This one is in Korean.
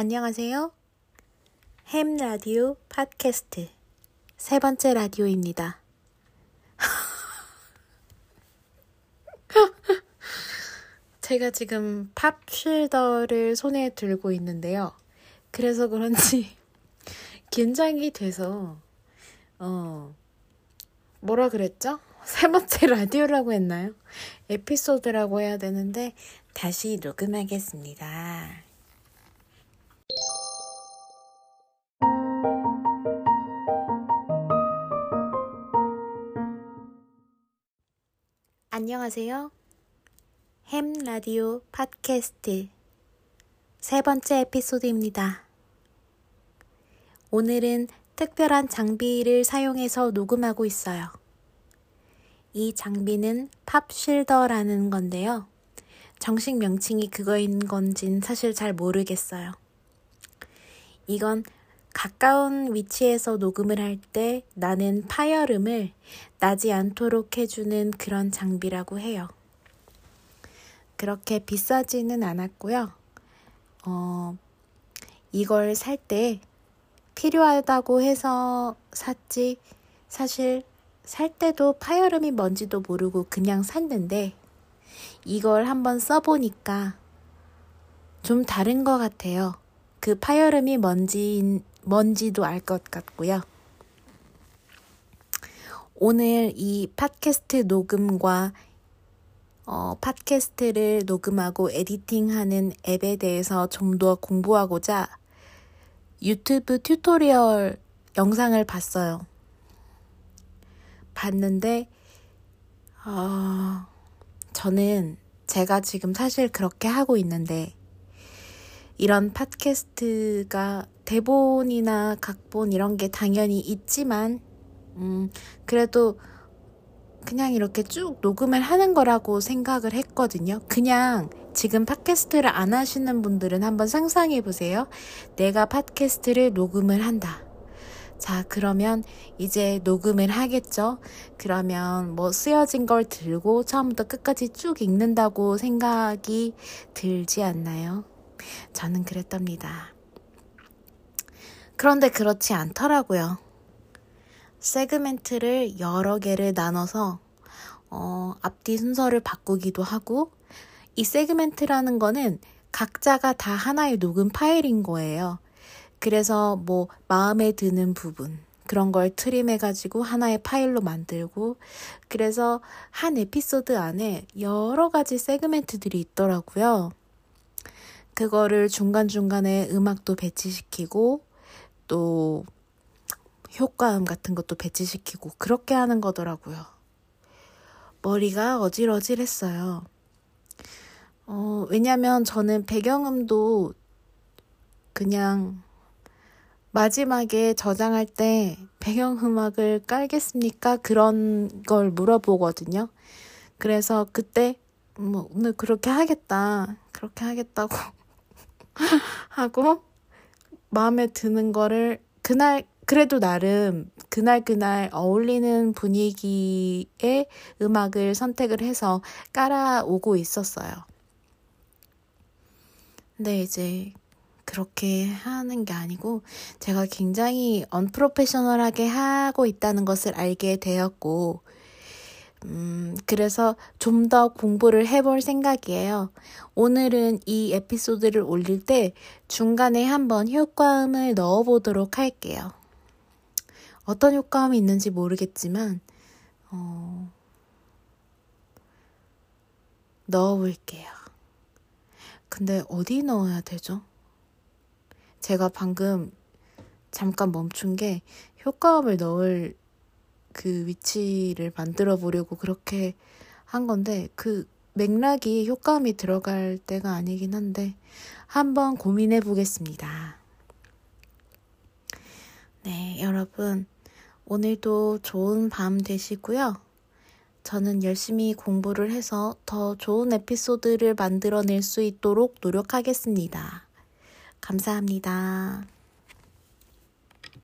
안녕하세요. 햄 라디오 팟캐스트 세 번째 라디오입니다. 제가 지금 팝쉴더를 손에 들고 있는데요. 그래서 그런지 긴장이 돼서 어 뭐라 그랬죠? 세 번째 라디오라고 했나요? 에피소드라고 해야 되는데 다시 녹음하겠습니다. 안녕하세요. 햄 라디오 팟캐스트 세 번째 에피소드입니다. 오늘은 특별한 장비를 사용해서 녹음하고 있어요. 이 장비는 팝실더라는 건데요. 정식 명칭이 그거인 건진 사실 잘 모르겠어요. 이건 가까운 위치에서 녹음을 할 때 나는 파열음을 나지 않도록 해주는 그런 장비라고 해요. 그렇게 비싸지는 않았고요. 어, 이걸 살 때 필요하다고 해서 샀지. 사실 살 때도 파열음이 뭔지도 모르고 그냥 샀는데 이걸 한번 써보니까 좀 다른 것 같아요. 그 파열음이 뭔지, 뭔지도 알 것 같고요. 오늘 이 팟캐스트 녹음과 어, 팟캐스트를 녹음하고 에디팅하는 앱에 대해서 좀 더 공부하고자 유튜브 tutorial 영상을 봤어요. 봤는데, 어, 저는 제가 지금 사실 그렇게 하고 있는데, 이런 팟캐스트가 대본이나 각본 이런 게 당연히 있지만, 음, 그래도 그냥 이렇게 쭉 녹음을 하는 거라고 생각을 했거든요. 그냥 지금 팟캐스트를 안 하시는 분들은 한번 상상해 보세요. 내가 팟캐스트를 녹음을 한다. 자, 그러면 이제 녹음을 하겠죠? 그러면 뭐 쓰여진 걸 들고 처음부터 끝까지 쭉 읽는다고 생각이 들지 않나요? 저는 그랬답니다. 그런데 그렇지 않더라고요. 세그멘트를 여러 개를 나눠서 어, 앞뒤 순서를 바꾸기도 하고 이 세그멘트라는 거는 각자가 다 하나의 녹음 파일인 거예요. 그래서 뭐 마음에 드는 부분 그런 걸 트림해가지고 하나의 파일로 만들고 그래서 한 에피소드 안에 여러 가지 세그멘트들이 있더라고요. 그거를 중간중간에 음악도 배치시키고 또 효과음 같은 것도 배치시키고 그렇게 하는 거더라고요. 머리가 어질어질했어요. 어, 왜냐면 저는 배경음도 그냥 마지막에 저장할 때 배경음악을 깔겠습니까? 그런 걸 물어보거든요. 그래서 그때 뭐 오늘 그렇게 하겠다. 그렇게 하겠다고 하고 마음에 드는 거를 그날 그래도 나름 그날 그날 어울리는 분위기의 음악을 선택을 해서 깔아오고 있었어요. 근데 이제 그렇게 하는 게 아니고 제가 굉장히 언프로페셔널하게 하고 있다는 것을 알게 되었고 음, 그래서 좀 더 공부를 해볼 생각이에요. 오늘은 이 에피소드를 올릴 때 중간에 한번 효과음을 넣어보도록 할게요. 어떤 효과음이 있는지 모르겠지만, 어, 넣어볼게요. 근데 어디 넣어야 되죠? 제가 방금 잠깐 멈춘 게 효과음을 넣을 그 위치를 만들어 보려고 그렇게 한 건데 그 맥락이 효과음이 들어갈 때가 아니긴 한데 한번 고민해 보겠습니다. 네, 여러분. 오늘도 좋은 밤 되시고요. 저는 열심히 공부를 해서 더 좋은 에피소드를 만들어낼 수 있도록 노력하겠습니다. 감사합니다.